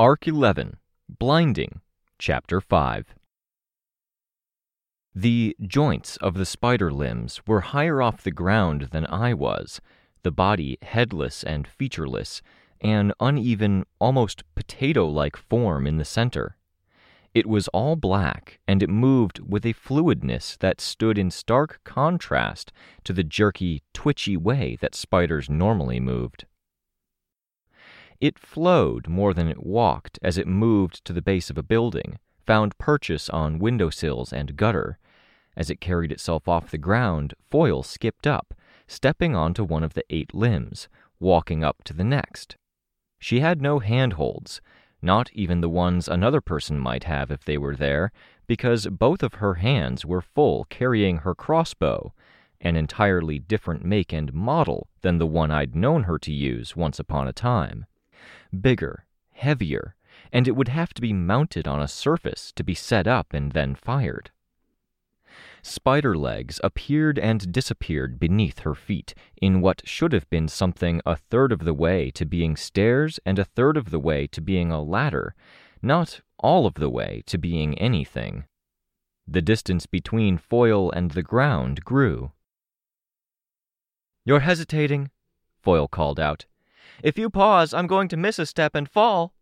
Arc 11 Blinding, Chapter 5 The joints of the spider limbs were higher off the ground than I was, the body headless and featureless, an uneven, almost potato like form in the center. It was all black, and it moved with a fluidness that stood in stark contrast to the jerky, twitchy way that spiders normally moved. It flowed more than it walked as it moved to the base of a building, found purchase on window sills and gutter. As it carried itself off the ground, Foil skipped up, stepping onto one of the eight limbs, walking up to the next. She had no handholds, not even the ones another person might have if they were there, because both of her hands were full carrying her crossbow, an entirely different make and model than the one I'd known her to use once upon a time bigger, heavier, and it would have to be mounted on a surface to be set up and then fired. Spider legs appeared and disappeared beneath her feet in what should have been something a third of the way to being stairs and a third of the way to being a ladder, not all of the way to being anything. The distance between Foil and the ground grew. You're hesitating, Foil called out. If you pause, I'm going to miss a step and fall.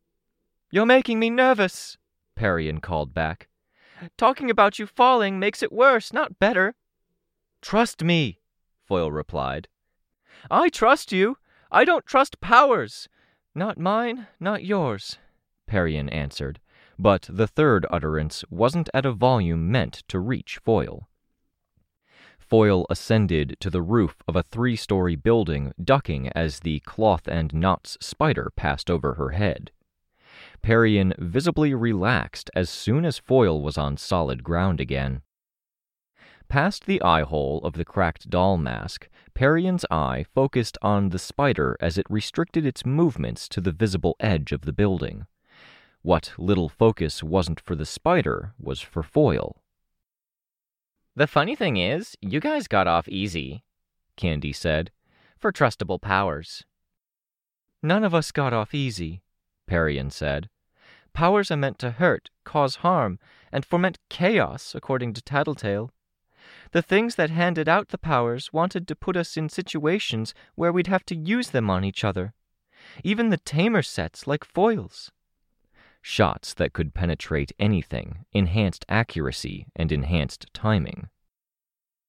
You're making me nervous, Parian called back. Talking about you falling makes it worse, not better. Trust me, Foil replied. I trust you. I don't trust powers. Not mine, not yours, Parian answered, but the third utterance wasn't at a volume meant to reach Foil. Foil ascended to the roof of a three story building, ducking as the cloth and knots spider passed over her head. Parian visibly relaxed as soon as Foil was on solid ground again. Past the eye hole of the cracked doll mask, Parian's eye focused on the spider as it restricted its movements to the visible edge of the building. What little focus wasn't for the spider was for Foil. The funny thing is, you guys got off easy, Candy said, for trustable powers. None of us got off easy, Parian said. Powers are meant to hurt, cause harm, and foment chaos, according to Tattletale. The things that handed out the powers wanted to put us in situations where we'd have to use them on each other. Even the tamer sets, like Foil's. Shots that could penetrate anything, enhanced accuracy, and enhanced timing.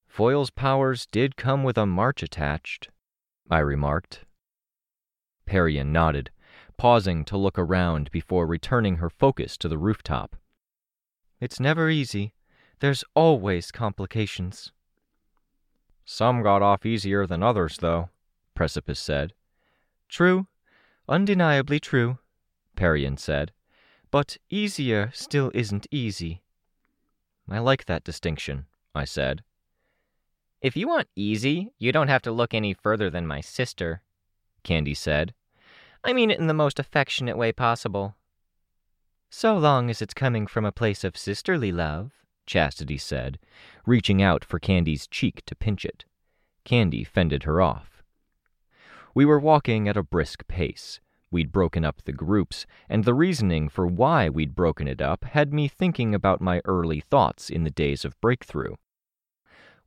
Foil's powers did come with a march attached, I remarked. Parian nodded, pausing to look around before returning her focus to the rooftop. It's never easy. There's always complications. Some got off easier than others, though, Precipice said. True. Undeniably true, Parian said. But easier still isn't easy. I like that distinction, I said. If you want easy, you don't have to look any further than my sister, Candy said. I mean it in the most affectionate way possible. So long as it's coming from a place of sisterly love, Chastity said, reaching out for Candy's cheek to pinch it. Candy fended her off. We were walking at a brisk pace. We'd broken up the groups, and the reasoning for why we'd broken it up had me thinking about my early thoughts in the days of breakthrough.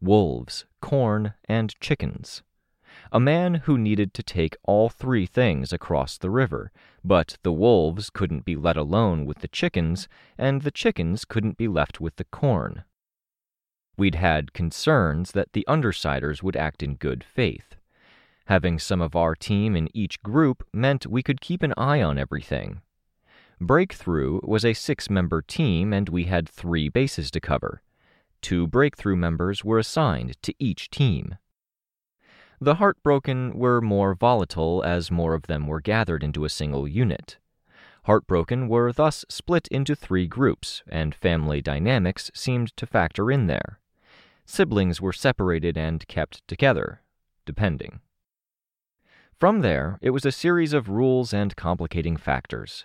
Wolves, corn, and chickens. A man who needed to take all three things across the river, but the wolves couldn't be let alone with the chickens, and the chickens couldn't be left with the corn. We'd had concerns that the Undersiders would act in good faith. Having some of our team in each group meant we could keep an eye on everything. Breakthrough was a six member team, and we had three bases to cover. Two Breakthrough members were assigned to each team. The heartbroken were more volatile as more of them were gathered into a single unit. Heartbroken were thus split into three groups, and family dynamics seemed to factor in there. Siblings were separated and kept together, depending. From there, it was a series of rules and complicating factors.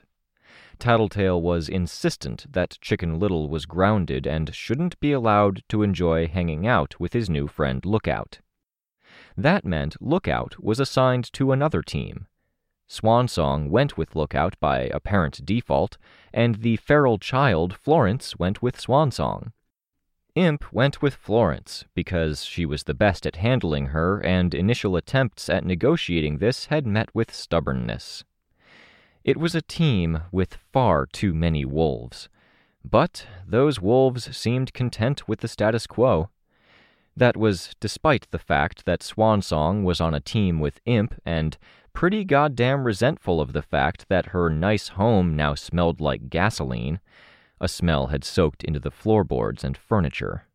Tattletale was insistent that Chicken Little was grounded and shouldn't be allowed to enjoy hanging out with his new friend Lookout. That meant Lookout was assigned to another team. Swansong went with Lookout by apparent default, and the feral child Florence went with Swansong. Imp went with Florence because she was the best at handling her, and initial attempts at negotiating this had met with stubbornness. It was a team with far too many wolves. But those wolves seemed content with the status quo. That was despite the fact that Swansong was on a team with Imp and pretty goddamn resentful of the fact that her nice home now smelled like gasoline. A smell had soaked into the floorboards and furniture.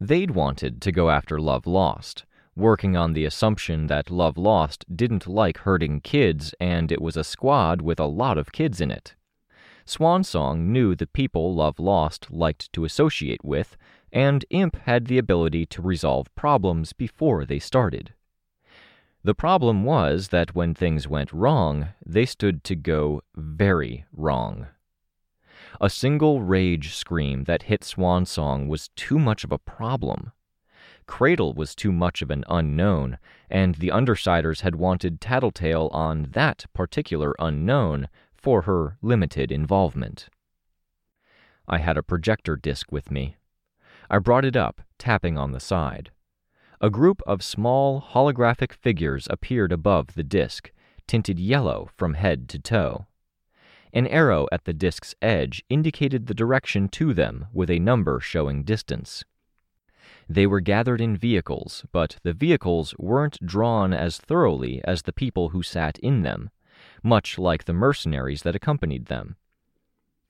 They'd wanted to go after Love Lost, working on the assumption that Love Lost didn't like hurting kids and it was a squad with a lot of kids in it. Swansong knew the people Love Lost liked to associate with, and Imp had the ability to resolve problems before they started. The problem was that when things went wrong, they stood to go very wrong. A single rage scream that hit Swansong was too much of a problem. Cradle was too much of an unknown, and the Undersiders had wanted Tattletale on that particular unknown for her limited involvement. I had a projector disc with me. I brought it up, tapping on the side. A group of small holographic figures appeared above the disc, tinted yellow from head to toe. An arrow at the disc's edge indicated the direction to them with a number showing distance. They were gathered in vehicles, but the vehicles weren't drawn as thoroughly as the people who sat in them, much like the mercenaries that accompanied them.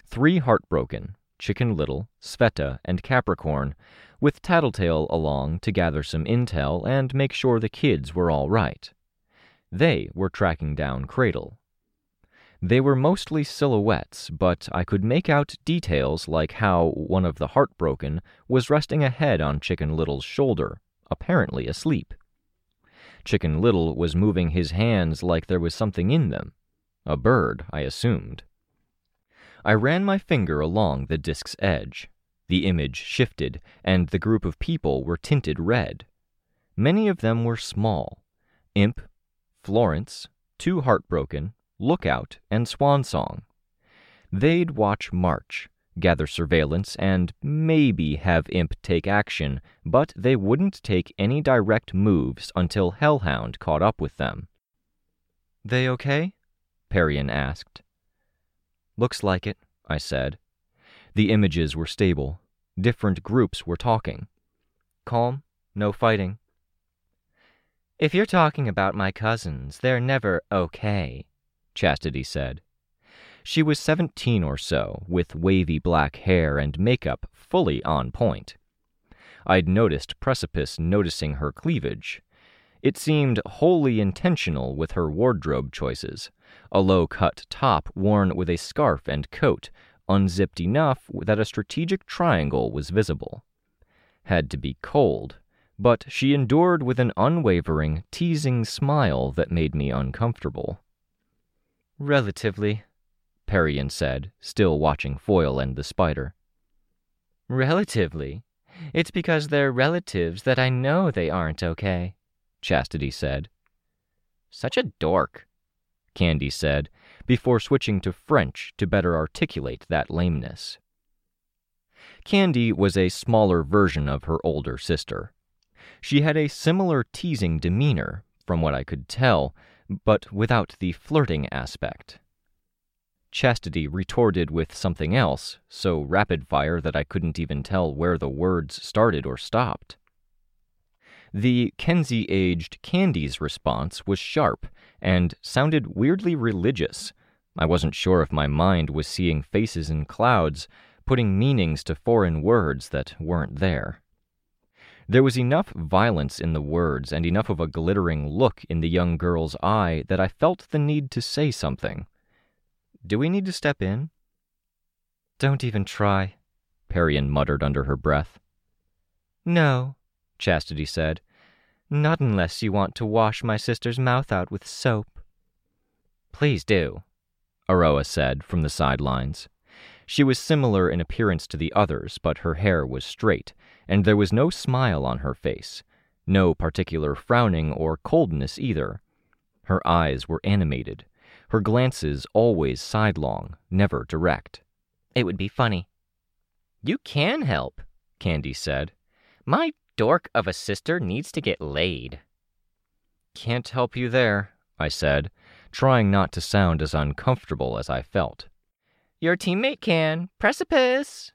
Three heartbroken, Chicken Little, Sveta, and Capricorn, with Tattletale along to gather some intel and make sure the kids were all right. They were tracking down Cradle, they were mostly silhouettes, but I could make out details like how one of the heartbroken was resting a head on Chicken Little's shoulder, apparently asleep. Chicken Little was moving his hands like there was something in them. A bird, I assumed. I ran my finger along the disk's edge. The image shifted, and the group of people were tinted red. Many of them were small. Imp, Florence, two heartbroken, Lookout, and Swansong. They'd watch March, gather surveillance, and maybe have Imp take action, but they wouldn't take any direct moves until Hellhound caught up with them. They okay? Parian asked. Looks like it, I said. The images were stable. Different groups were talking. Calm, no fighting. If you're talking about my cousins, they're never okay, Chastity said. She was seventeen or so, with wavy black hair and makeup fully on point. I'd noticed Precipice noticing her cleavage. It seemed wholly intentional with her wardrobe choices a low cut top worn with a scarf and coat, unzipped enough that a strategic triangle was visible. Had to be cold, but she endured with an unwavering, teasing smile that made me uncomfortable. Relatively, Parian said, still watching Foil and the spider. Relatively? It's because they're relatives that I know they aren't okay, Chastity said. Such a dork, Candy said, before switching to French to better articulate that lameness. Candy was a smaller version of her older sister. She had a similar teasing demeanor, from what I could tell, but without the flirting aspect. Chastity retorted with something else, so rapid fire that I couldn't even tell where the words started or stopped. The Kenzie aged Candy's response was sharp and sounded weirdly religious. I wasn't sure if my mind was seeing faces in clouds, putting meanings to foreign words that weren't there. There was enough violence in the words and enough of a glittering look in the young girl's eye that I felt the need to say something. Do we need to step in? Don't even try, Parian muttered under her breath. No, Chastity said. Not unless you want to wash my sister's mouth out with soap. Please do, Aroa said from the sidelines. She was similar in appearance to the others, but her hair was straight, and there was no smile on her face, no particular frowning or coldness either. Her eyes were animated, her glances always sidelong, never direct. It would be funny. You can help, Candy said. My dork of a sister needs to get laid. Can't help you there, I said, trying not to sound as uncomfortable as I felt. Your teammate can. Precipice!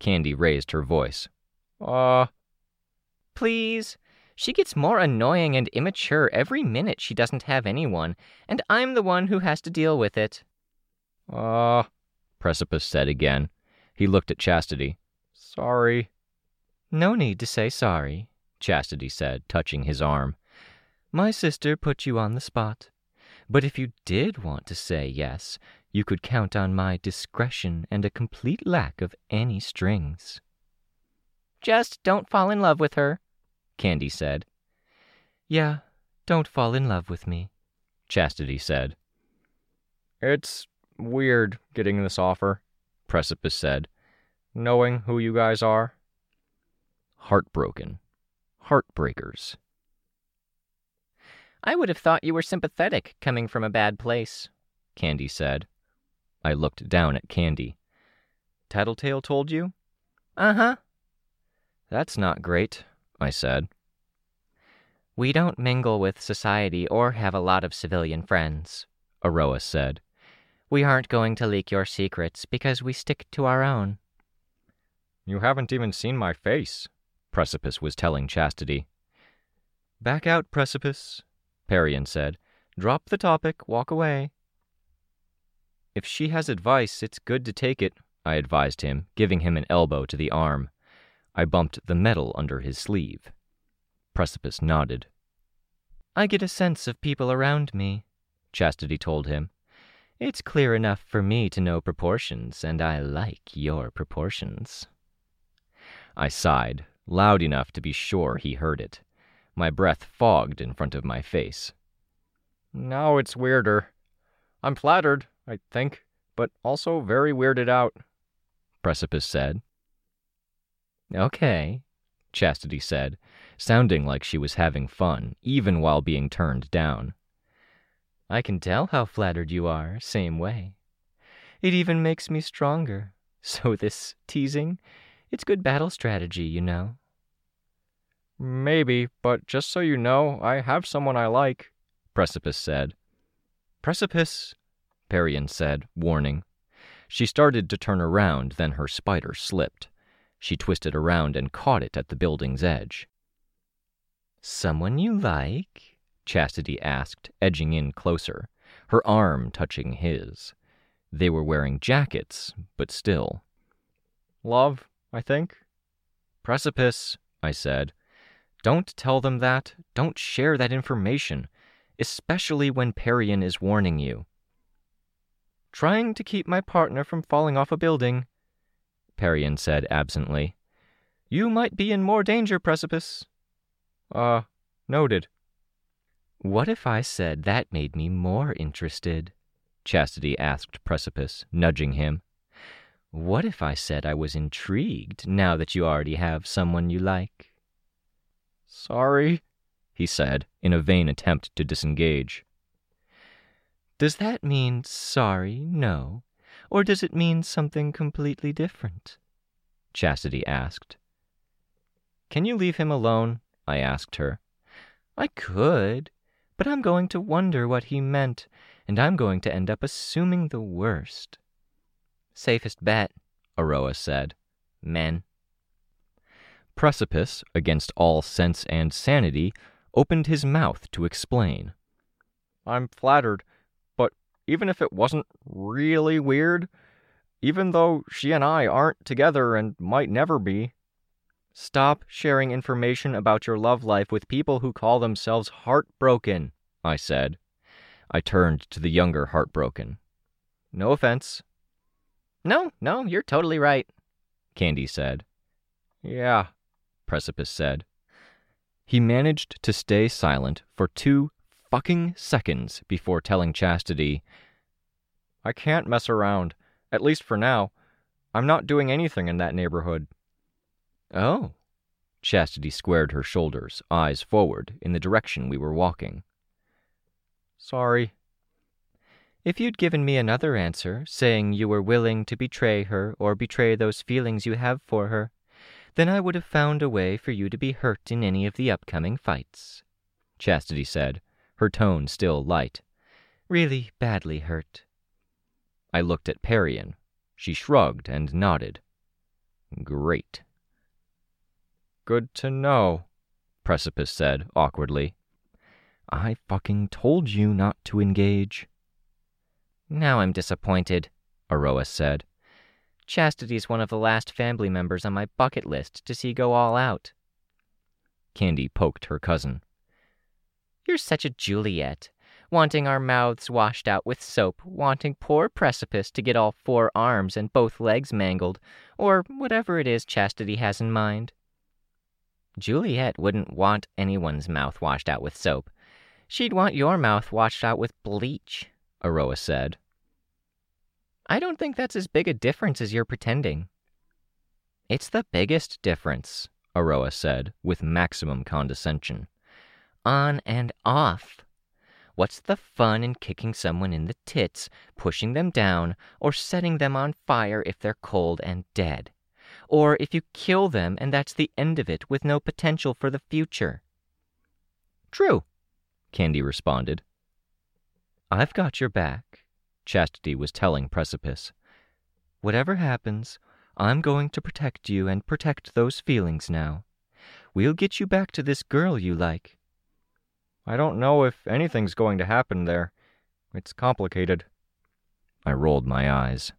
Candy raised her voice. Uh. Please. She gets more annoying and immature every minute she doesn't have anyone, and I'm the one who has to deal with it. Uh, Precipice said again. He looked at Chastity. Sorry. No need to say sorry, Chastity said, touching his arm. My sister put you on the spot. But if you did want to say yes, you could count on my discretion and a complete lack of any strings. Just don't fall in love with her, Candy said. Yeah, don't fall in love with me, Chastity said. It's weird getting this offer, Precipice said, knowing who you guys are. Heartbroken. Heartbreakers. I would have thought you were sympathetic coming from a bad place, Candy said. I looked down at Candy. Tattletale told you? Uh huh. That's not great, I said. We don't mingle with society or have a lot of civilian friends, Aroa said. We aren't going to leak your secrets because we stick to our own. You haven't even seen my face, Precipice was telling Chastity. Back out, Precipice, Parian said. Drop the topic, walk away. If she has advice, it's good to take it, I advised him, giving him an elbow to the arm. I bumped the metal under his sleeve. Precipice nodded. I get a sense of people around me, Chastity told him. It's clear enough for me to know proportions, and I like your proportions. I sighed, loud enough to be sure he heard it. My breath fogged in front of my face. Now it's weirder. I'm flattered, I think, but also very weirded out, Precipice said. Okay, Chastity said, sounding like she was having fun, even while being turned down. I can tell how flattered you are, same way. It even makes me stronger. So this teasing, it's good battle strategy, you know. Maybe, but just so you know, I have someone I like, Precipice said. Precipice, Parian said, warning. She started to turn around, then her spider slipped. She twisted around and caught it at the building's edge. Someone you like? Chastity asked, edging in closer, her arm touching his. They were wearing jackets, but still. Love, I think. Precipice, I said. Don't tell them that. Don't share that information, especially when Parian is warning you. Trying to keep my partner from falling off a building, Parian said absently. You might be in more danger, Precipice. Uh, noted. What if I said that made me more interested? Chastity asked Precipice, nudging him. What if I said I was intrigued now that you already have someone you like? Sorry, he said, in a vain attempt to disengage. Does that mean sorry, no? Or does it mean something completely different? Chastity asked. Can you leave him alone? I asked her. I could, but I'm going to wonder what he meant, and I'm going to end up assuming the worst. Safest bet, Aroa said. Men. Precipice, against all sense and sanity, opened his mouth to explain. I'm flattered even if it wasn't really weird, even though she and I aren't together and might never be. Stop sharing information about your love life with people who call themselves heartbroken, I said. I turned to the younger heartbroken. No offense. No, no, you're totally right, Candy said. Yeah, Precipice said. He managed to stay silent for two fucking seconds before telling Chastity, I can't mess around, at least for now. I'm not doing anything in that neighborhood. Oh. Chastity squared her shoulders, eyes forward, in the direction we were walking. Sorry. If you'd given me another answer, saying you were willing to betray her or betray those feelings you have for her, then I would have found a way for you to be hurt in any of the upcoming fights, Chastity said, her tone still light. Really badly hurt. I looked at Parian. She shrugged and nodded. Great. Good to know, Precipice said awkwardly. I fucking told you not to engage. Now I'm disappointed, Aroa said. Chastity's one of the last family members on my bucket list to see go all out. Candy poked her cousin. You're such a Juliet, wanting our mouths washed out with soap, wanting poor Precipice to get all four arms and both legs mangled, or whatever it is Chastity has in mind. Juliet wouldn't want anyone's mouth washed out with soap. She'd want your mouth washed out with bleach, Aroa said. I don't think that's as big a difference as you're pretending. It's the biggest difference, Aroa said, with maximum condescension. On and off. What's the fun in kicking someone in the tits, pushing them down, or setting them on fire if they're cold and dead? Or if you kill them and that's the end of it with no potential for the future? True, Candy responded. I've got your back, Chastity was telling Precipice. Whatever happens, I'm going to protect you and protect those feelings now. We'll get you back to this girl you like. I don't know if anything's going to happen there. It's complicated. I rolled my eyes.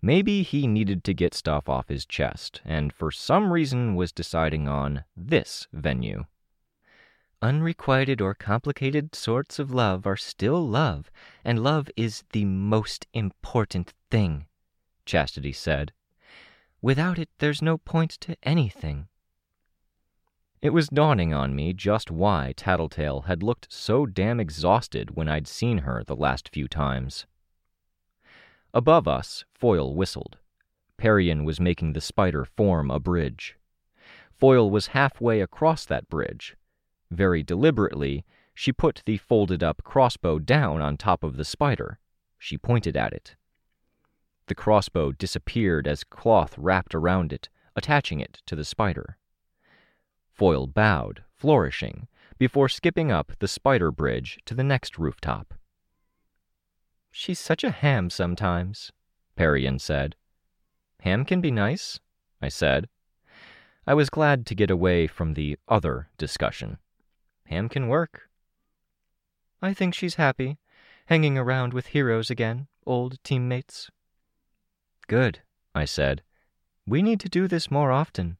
Maybe he needed to get stuff off his chest, and for some reason was deciding on this venue. Unrequited or complicated sorts of love are still love, and love is the most important thing, Chastity said. Without it, there's no point to anything. It was dawning on me just why Tattletale had looked so damn exhausted when I'd seen her the last few times. Above us, Foil whistled. Parian was making the spider form a bridge. Foil was halfway across that bridge, very deliberately, she put the folded up crossbow down on top of the spider. She pointed at it. The crossbow disappeared as cloth wrapped around it, attaching it to the spider. Foil bowed, flourishing, before skipping up the spider bridge to the next rooftop. She's such a ham sometimes, Parian said. Ham can be nice, I said. I was glad to get away from the other discussion. Ham can work. I think she's happy, hanging around with heroes again, old teammates. Good, I said. We need to do this more often.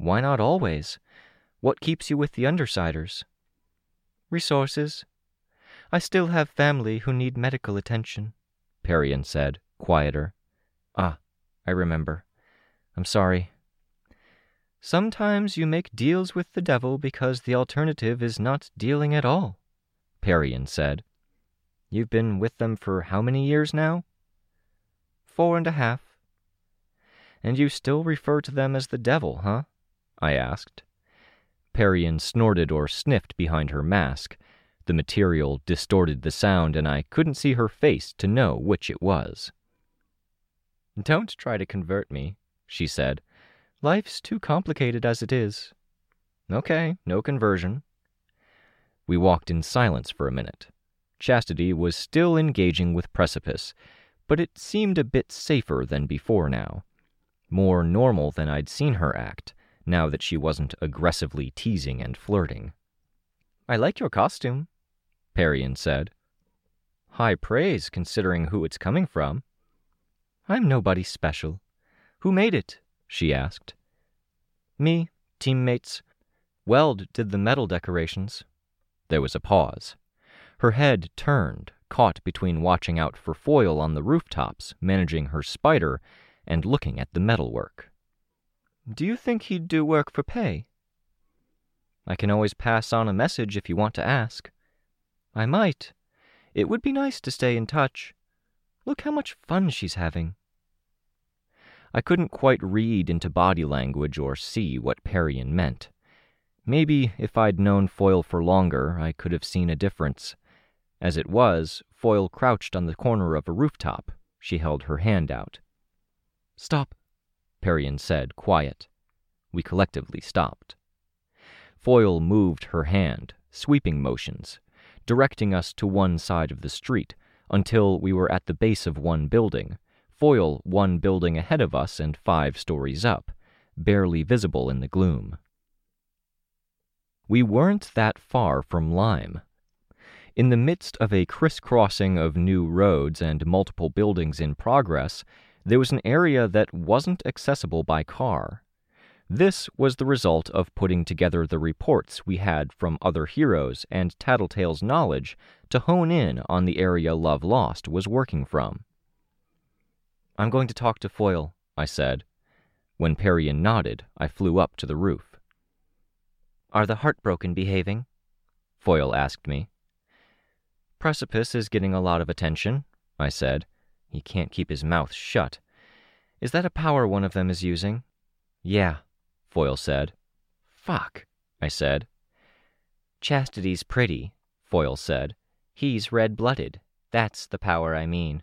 Why not always? What keeps you with the Undersiders? Resources. I still have family who need medical attention, Parian said, quieter. Ah, I remember. I'm sorry. Sometimes you make deals with the devil because the alternative is not dealing at all, Parian said. You've been with them for how many years now? Four and a half. And you still refer to them as the devil, huh? I asked. Parian snorted or sniffed behind her mask. The material distorted the sound, and I couldn't see her face to know which it was. Don't try to convert me, she said. Life's too complicated as it is. Okay, no conversion. We walked in silence for a minute. Chastity was still engaging with Precipice, but it seemed a bit safer than before now. More normal than I'd seen her act, now that she wasn't aggressively teasing and flirting. I like your costume, Parian said. High praise, considering who it's coming from. I'm nobody special. Who made it? she asked. Me, teammates. Weld did the metal decorations. There was a pause. Her head turned, caught between watching out for Foil on the rooftops, managing her spider, and looking at the metalwork. Do you think he'd do work for pay? I can always pass on a message if you want to ask. I might. It would be nice to stay in touch. Look how much fun she's having. I couldn't quite read into body language or see what Parian meant. Maybe if I'd known Foil for longer, I could have seen a difference. As it was, Foil crouched on the corner of a rooftop. She held her hand out. Stop, Parian said, quiet. We collectively stopped. Foil moved her hand, sweeping motions, directing us to one side of the street until we were at the base of one building, Foil one building ahead of us and five stories up, barely visible in the gloom. We weren't that far from Lime. In the midst of a crisscrossing of new roads and multiple buildings in progress, there was an area that wasn't accessible by car. This was the result of putting together the reports we had from other heroes and Tattletale's knowledge to hone in on the area Love Lost was working from. I'm going to talk to Foil, I said. When Parian nodded, I flew up to the roof. Are the heartbroken behaving? Foil asked me. Precipice is getting a lot of attention, I said. He can't keep his mouth shut. Is that a power one of them is using? Yeah, Foil said. Fuck, I said. Chastity's pretty, Foil said. He's red blooded. That's the power I mean.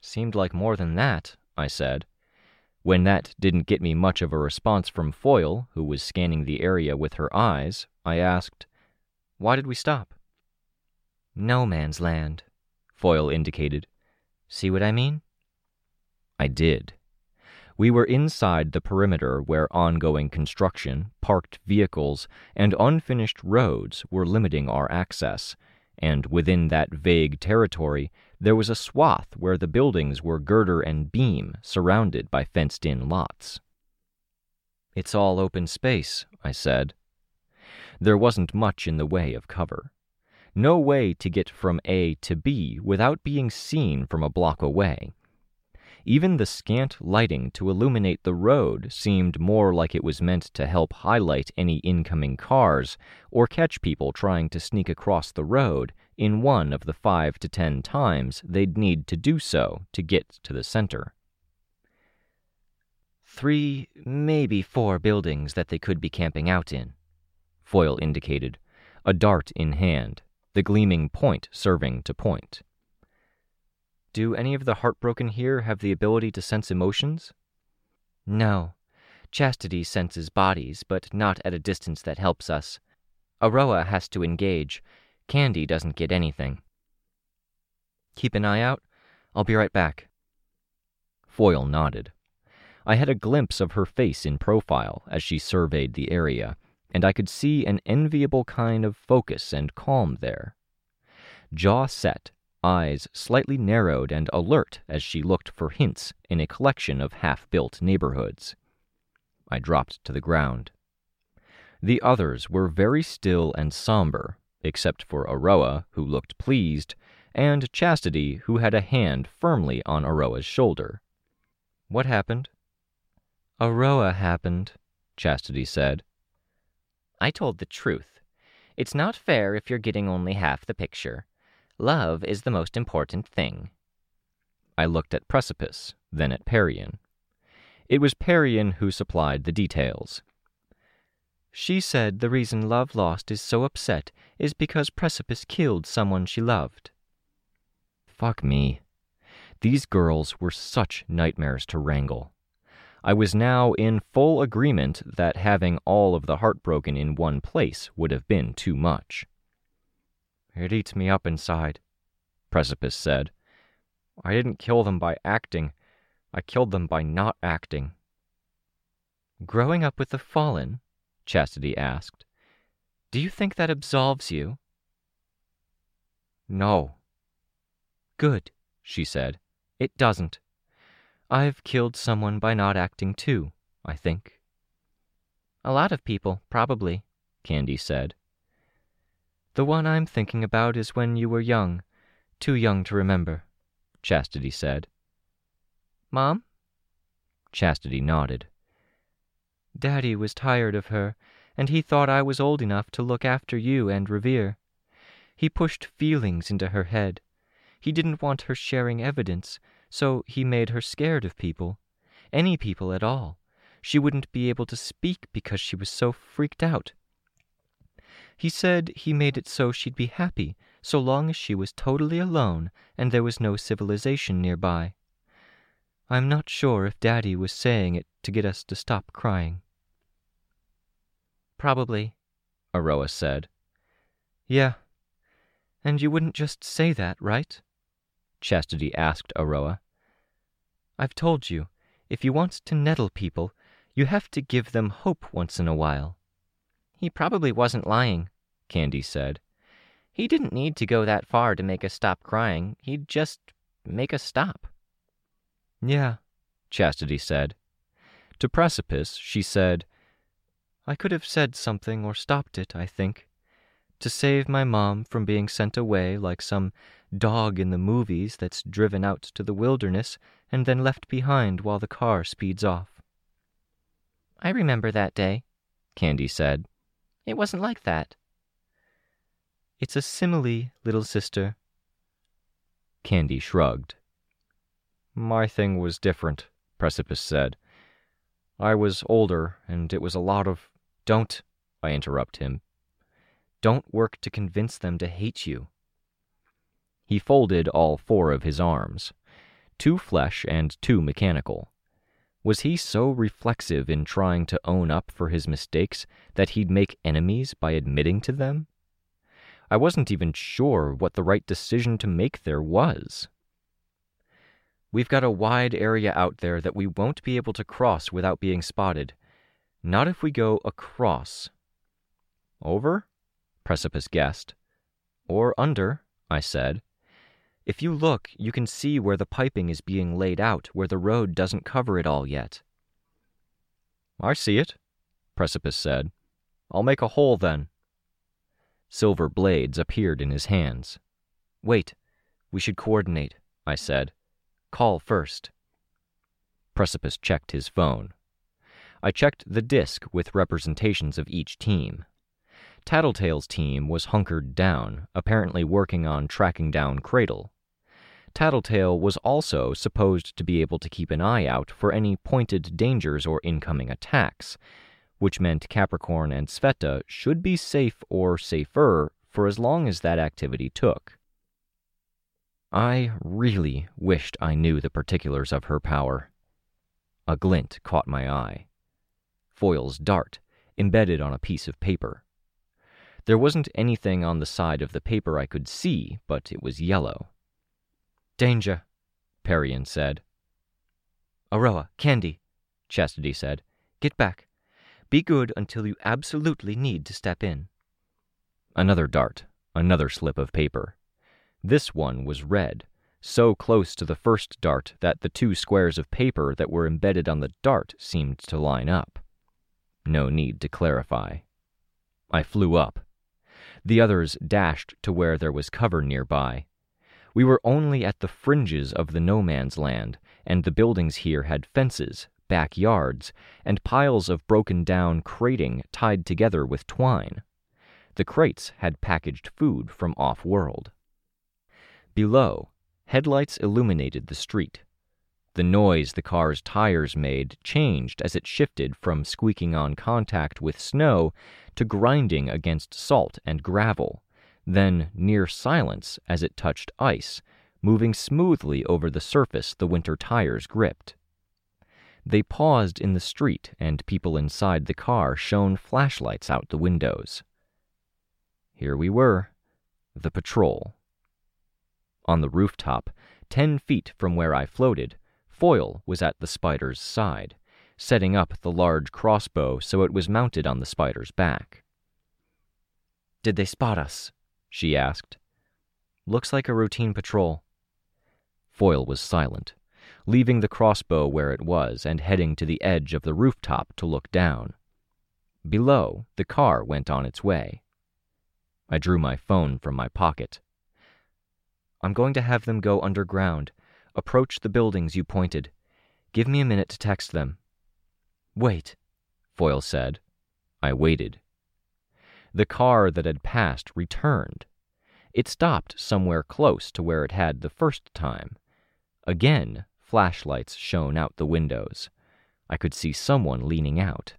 Seemed like more than that, I said. When that didn't get me much of a response from Foil, who was scanning the area with her eyes, I asked, Why did we stop? No man's land, Foil indicated. See what I mean? I did. We were inside the perimeter where ongoing construction, parked vehicles, and unfinished roads were limiting our access, and within that vague territory, there was a swath where the buildings were girder and beam, surrounded by fenced in lots. It's all open space, I said. There wasn't much in the way of cover. No way to get from A to B without being seen from a block away. Even the scant lighting to illuminate the road seemed more like it was meant to help highlight any incoming cars or catch people trying to sneak across the road in one of the five to ten times they'd need to do so to get to the center. Three, maybe four buildings that they could be camping out in, Foil indicated, a dart in hand, the gleaming point serving to point. Do any of the heartbroken here have the ability to sense emotions? No. Chastity senses bodies, but not at a distance that helps us. Aroa has to engage. Candy doesn't get anything. Keep an eye out. I'll be right back. Foil nodded. I had a glimpse of her face in profile as she surveyed the area, and I could see an enviable kind of focus and calm there. Jaw set, eyes slightly narrowed and alert as she looked for hints in a collection of half built neighborhoods. I dropped to the ground. The others were very still and somber, except for Aroa, who looked pleased, and Chastity, who had a hand firmly on Aroa's shoulder. What happened? Aroa happened, Chastity said. I told the truth. It's not fair if you're getting only half the picture. Love is the most important thing. I looked at Precipice, then at Parian. It was Parian who supplied the details. She said the reason Love Lost is so upset is because Precipice killed someone she loved. Fuck me. These girls were such nightmares to wrangle. I was now in full agreement that having all of the heartbroken in one place would have been too much. It eats me up inside, Precipice said. I didn't kill them by acting. I killed them by not acting. Growing up with the fallen? Chastity asked. Do you think that absolves you? No. Good, she said. It doesn't. I've killed someone by not acting too, I think. A lot of people, probably, Candy said. The one I'm thinking about is when you were young, too young to remember, Chastity said. Mom? Chastity nodded. Daddy was tired of her, and he thought I was old enough to look after you and Revere. He pushed feelings into her head. He didn't want her sharing evidence, so he made her scared of people. Any people at all. She wouldn't be able to speak because she was so freaked out. He said he made it so she'd be happy so long as she was totally alone and there was no civilization nearby. I'm not sure if Daddy was saying it to get us to stop crying. Probably, Aroa said. Yeah. And you wouldn't just say that, right? Chastity asked Aroa. I've told you, if you want to nettle people, you have to give them hope once in a while. He probably wasn't lying, Candy said. He didn't need to go that far to make us stop crying. He'd just make us stop. Yeah, Chastity said. To Precipice, she said, I could have said something or stopped it, I think, to save my mom from being sent away like some dog in the movies that's driven out to the wilderness and then left behind while the car speeds off. I remember that day, Candy said. It wasn't like that. It's a simile, little sister. Candy shrugged. My thing was different, Precipice said. I was older, and it was a lot of. Don't, I interrupt him. Don't work to convince them to hate you. He folded all four of his arms, two flesh and two mechanical. Was he so reflexive in trying to own up for his mistakes that he'd make enemies by admitting to them? I wasn't even sure what the right decision to make there was. We've got a wide area out there that we won't be able to cross without being spotted. Not if we go across. Over? Precipice guessed. Or under, I said. If you look, you can see where the piping is being laid out, where the road doesn't cover it all yet. I see it, Precipice said. I'll make a hole then. Silver blades appeared in his hands. Wait, we should coordinate, I said. Call first. Precipice checked his phone. I checked the disk with representations of each team. Tattletale's team was hunkered down, apparently working on tracking down Cradle. Tattletale was also supposed to be able to keep an eye out for any pointed dangers or incoming attacks, which meant Capricorn and Sveta should be safe or safer for as long as that activity took. I really wished I knew the particulars of her power. A glint caught my eye. Foil's dart, embedded on a piece of paper. There wasn't anything on the side of the paper I could see, but it was yellow. Danger, Parian said. Aroa, Candy, Chastity said. Get back. Be good until you absolutely need to step in. Another dart, another slip of paper. This one was red, so close to the first dart that the two squares of paper that were embedded on the dart seemed to line up. No need to clarify. I flew up. The others dashed to where there was cover nearby. We were only at the fringes of the no man's land, and the buildings here had fences, backyards, and piles of broken down crating tied together with twine. The crates had packaged food from off world. Below, headlights illuminated the street. The noise the car's tires made changed as it shifted from squeaking on contact with snow to grinding against salt and gravel, then near silence as it touched ice, moving smoothly over the surface the winter tires gripped. They paused in the street, and people inside the car shone flashlights out the windows. Here we were, the patrol. On the rooftop, ten feet from where I floated, Foil was at the spider's side, setting up the large crossbow so it was mounted on the spider's back. Did they spot us? she asked. Looks like a routine patrol. Foil was silent, leaving the crossbow where it was and heading to the edge of the rooftop to look down. Below, the car went on its way. I drew my phone from my pocket. I'm going to have them go underground, approach the buildings you pointed. Give me a minute to text them. Wait, Foil said. I waited. The car that had passed returned. It stopped somewhere close to where it had the first time. Again, flashlights shone out the windows. I could see someone leaning out.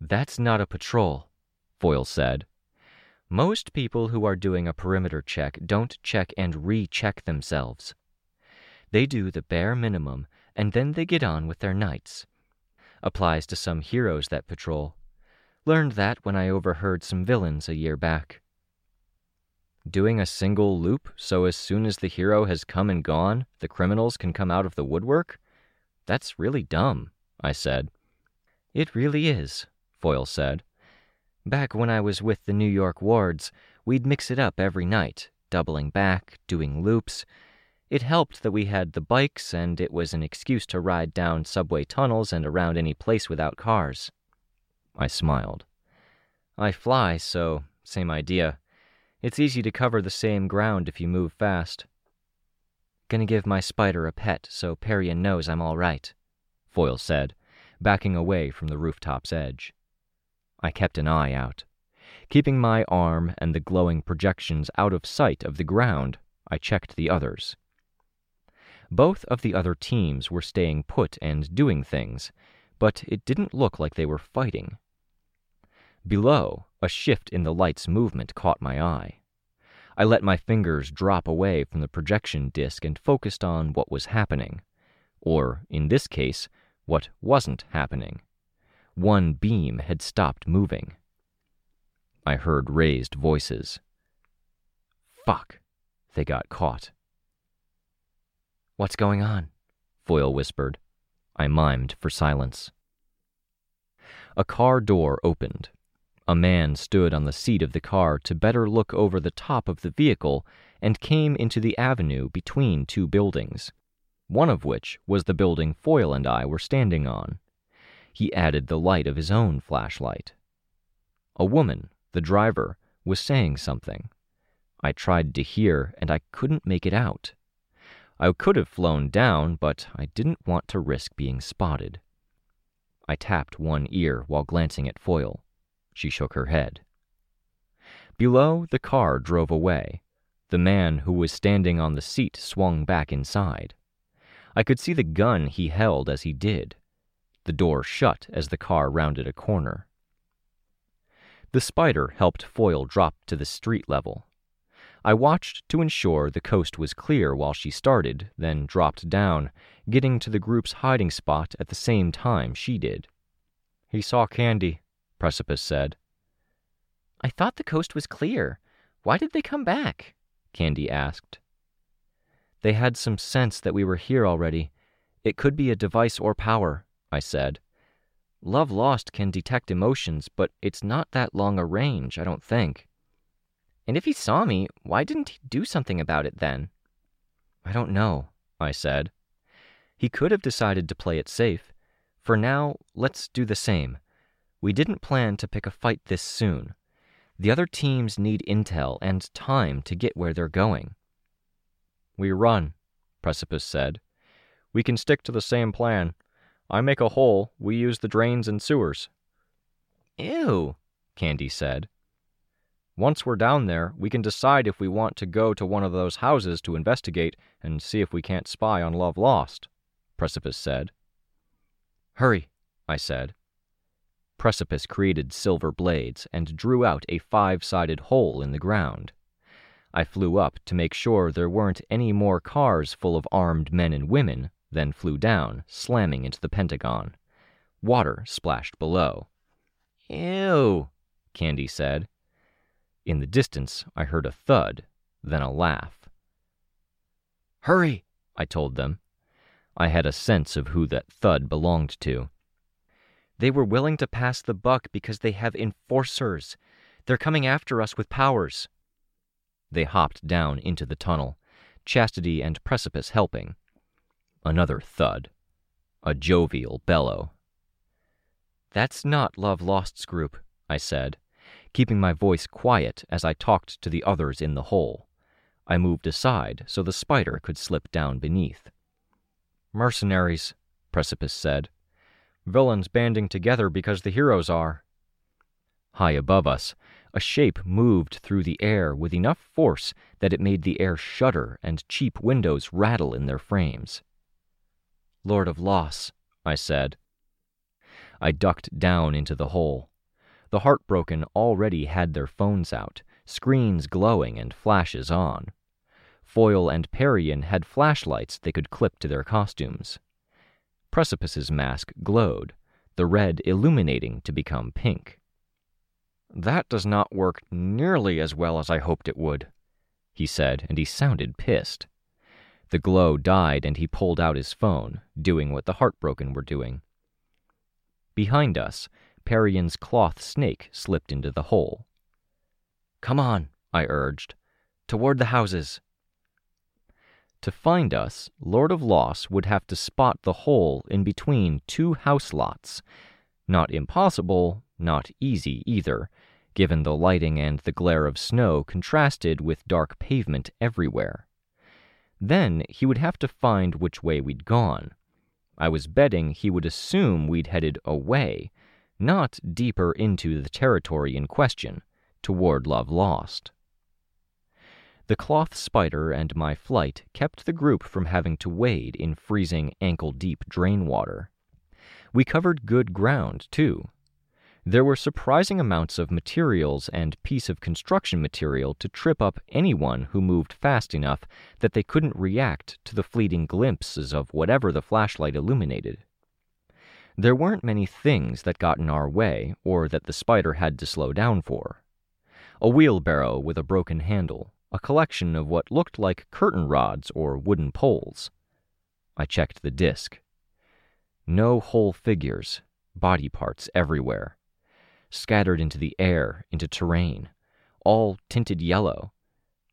That's not a patrol, Foil said. Most people who are doing a perimeter check don't check and recheck themselves. They do the bare minimum and then they get on with their nights. Applies to some heroes that patrol. Learned that when I overheard some villains a year back. Doing a single loop so as soon as the hero has come and gone, the criminals can come out of the woodwork? That's really dumb, I said. It really is, Foil said. Back when I was with the New York wards, we'd mix it up every night, doubling back, doing loops. It helped that we had the bikes, and it was an excuse to ride down subway tunnels and around any place without cars. I smiled. I fly, so same idea. It's easy to cover the same ground if you move fast. Gonna give my spider a pet so Parian knows I'm all right, Foil said, backing away from the rooftop's edge. I kept an eye out. Keeping my arm and the glowing projections out of sight of the ground, I checked the others. Both of the other teams were staying put and doing things, but it didn't look like they were fighting. Below, a shift in the light's movement caught my eye. I let my fingers drop away from the projection disc and focused on what was happening. Or, in this case, what wasn't happening. One beam had stopped moving. I heard raised voices. Fuck. They got caught. What's going on? Foil whispered. I mimed for silence. A car door opened. A man stood on the seat of the car to better look over the top of the vehicle and came into the avenue between two buildings, one of which was the building Foil and I were standing on. He added the light of his own flashlight. A woman, the driver, was saying something. I tried to hear, and I couldn't make it out. I could have flown down, but I didn't want to risk being spotted. I tapped one ear while glancing at Foil. She shook her head. Below, the car drove away. The man who was standing on the seat swung back inside. I could see the gun he held as he did. The door shut as the car rounded a corner. The spider helped Foil drop to the street level. I watched to ensure the coast was clear while she started, then dropped down, getting to the group's hiding spot at the same time she did. He saw Candy, Precipice said. I thought the coast was clear. Why did they come back? Candy asked. They had some sense that we were here already. It could be a device or power, I said. Love Lost can detect emotions, but it's not that long a range, I don't think. And if he saw me, why didn't he do something about it then? I don't know, I said. He could have decided to play it safe. For now, let's do the same. We didn't plan to pick a fight this soon. The other teams need intel and time to get where they're going. We run, Precipice said. We can stick to the same plan. I make a hole, we use the drains and sewers. Ew, Candy said. Once we're down there, we can decide if we want to go to one of those houses to investigate and see if we can't spy on Love Lost, Precipice said. Hurry, I said. Precipice created silver blades and drew out a five sided hole in the ground. I flew up to make sure there weren't any more cars full of armed men and women, then flew down, slamming into the Pentagon. Water splashed below. Ew, Candy said. In the distance, I heard a thud, then a laugh. Hurry, I told them. I had a sense of who that thud belonged to. They were willing to pass the buck because they have enforcers. They're coming after us with powers. They hopped down into the tunnel, Chastity and Precipice helping. Another thud. A jovial bellow. That's not Love Lost's group, I said, keeping my voice quiet as I talked to the others in the hole. I moved aside so the spider could slip down beneath. Mercenaries, Precipice said. Villains banding together because the heroes are. High above us, a shape moved through the air with enough force that it made the air shudder and cheap windows rattle in their frames. Lord of Loss, I said. I ducked down into the hole. The heartbroken already had their phones out, screens glowing and flashes on. Foil and Parian had flashlights they could clip to their costumes. Precipice's mask glowed, the red illuminating to become pink. That does not work nearly as well as I hoped it would, he said, and he sounded pissed. The glow died, and he pulled out his phone, doing what the heartbroken were doing. Behind us, Parian's cloth snake slipped into the hole. Come on, I urged. Toward the houses. To find us, Lord of Loss would have to spot the hole in between two house lots. Not impossible, not easy either, given the lighting and the glare of snow contrasted with dark pavement everywhere. Then he would have to find which way we'd gone. I was betting he would assume we'd headed away, not deeper into the territory in question, toward Love Lost. The cloth spider and my flight kept the group from having to wade in freezing ankle deep drain water. We covered good ground, too. There were surprising amounts of materials and piece of construction material to trip up anyone who moved fast enough that they couldn't react to the fleeting glimpses of whatever the flashlight illuminated. There weren't many things that got in our way or that the spider had to slow down for. A wheelbarrow with a broken handle, a collection of what looked like curtain rods or wooden poles. I checked the disc. No whole figures, body parts everywhere, scattered into the air, into terrain, all tinted yellow.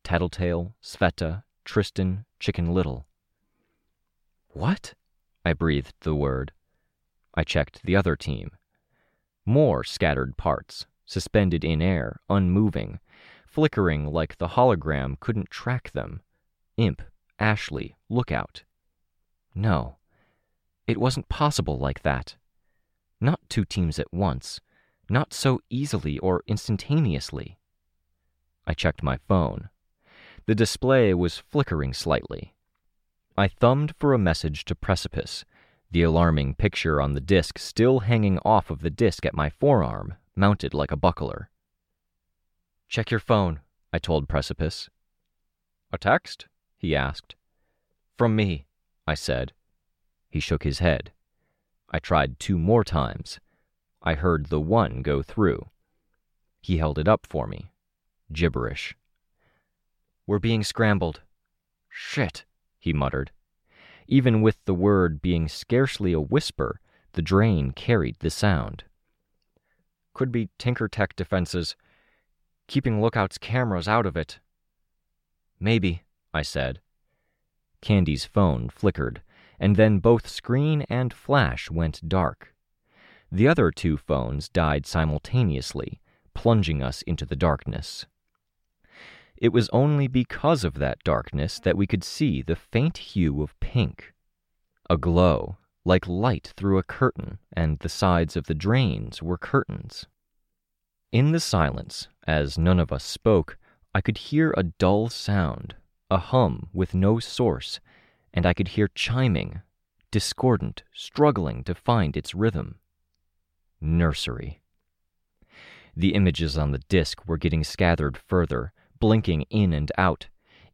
Tattletale, Sveta, Tristan, Chicken Little. What? I breathed the word. I checked the other team. More scattered parts, suspended in air, unmoving, flickering like the hologram couldn't track them. Imp, Ashley, Lookout. No, it wasn't possible like that. Not two teams at once, not so easily or instantaneously. I checked my phone. The display was flickering slightly. I thumbed for a message to Precipice, the alarming picture on the disc still hanging off of the disc at my forearm, mounted like a buckler. Check your phone, I told Precipice. A text? he asked. From me, I said. He shook his head. I tried two more times. I heard the one go through. He held it up for me. Gibberish. We're being scrambled. Shit, he muttered. Even with the word being scarcely a whisper, the drain carried the sound. Could be Tinker Tech defenses keeping Lookout's cameras out of it. Maybe, I said. Candy's phone flickered, and then both screen and flash went dark. The other two phones died simultaneously, plunging us into the darkness. It was only because of that darkness that we could see the faint hue of pink. A glow, like light through a curtain, and the sides of the drains were curtains. In the silence, as none of us spoke, I could hear a dull sound, a hum with no source, and I could hear chiming, discordant, struggling to find its rhythm. Nursery. The images on the disk were getting scattered further, blinking in and out,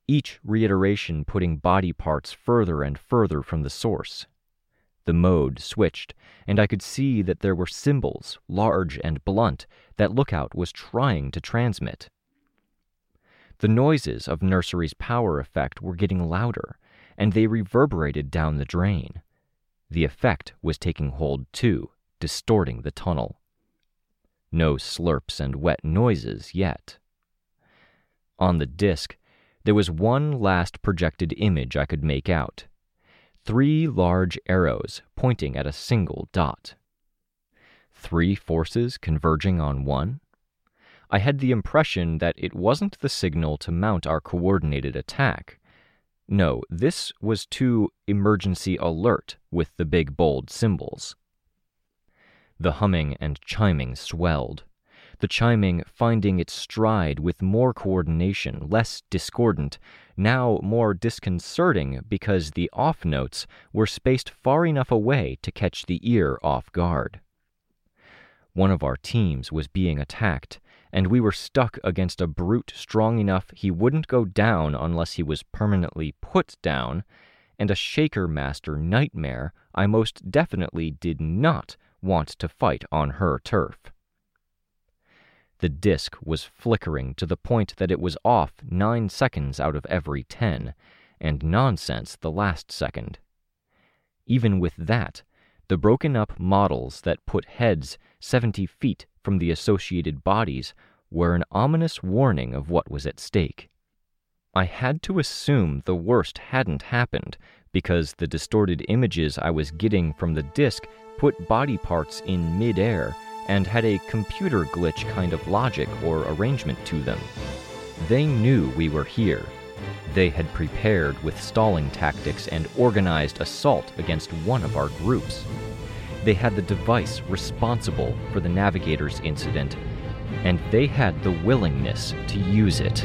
each reiteration putting body parts further and further from the source. The mode switched, and I could see that there were symbols, large and blunt, that Lookout was trying to transmit. The noises of Nursery's power effect were getting louder, and they reverberated down the drain. The effect was taking hold too, distorting the tunnel. No slurps and wet noises yet. On the disk, there was one last projected image I could make out three large arrows pointing at a single dot. Three forces converging on one? I had the impression that it wasn't the signal to mount our coordinated attack. No, this was too emergency alert with the big bold symbols. The humming and chiming swelled, the chiming finding its stride with more coordination, less discordant, now more disconcerting because the off notes were spaced far enough away to catch the ear off guard. One of our teams was being attacked, and we were stuck against a brute strong enough he wouldn't go down unless he was permanently put down, and a Shaker Master nightmare I most definitely did not want to fight on her turf. The disk was flickering to the point that it was off nine seconds out of every ten, and nonsense the last second. Even with that, the broken up models that put heads 70 feet from the associated bodies were an ominous warning of what was at stake. I had to assume the worst hadn't happened because the distorted images I was getting from the disk put body parts in midair and had a computer glitch kind of logic or arrangement to them. They knew we were here. They had prepared with stalling tactics and organized assault against one of our groups. They had the device responsible for the navigator's incident, and they had the willingness to use it.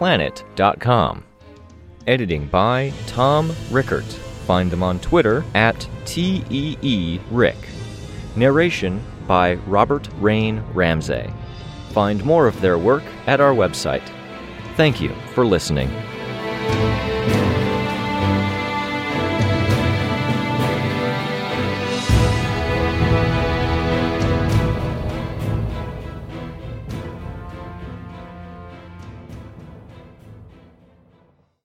purple-planet.com. Editing by Tom Rickert. Find them on Twitter at TEERick. Narration by Robert Rain Ramsey. Find more of their work at our website. Thank you for listening.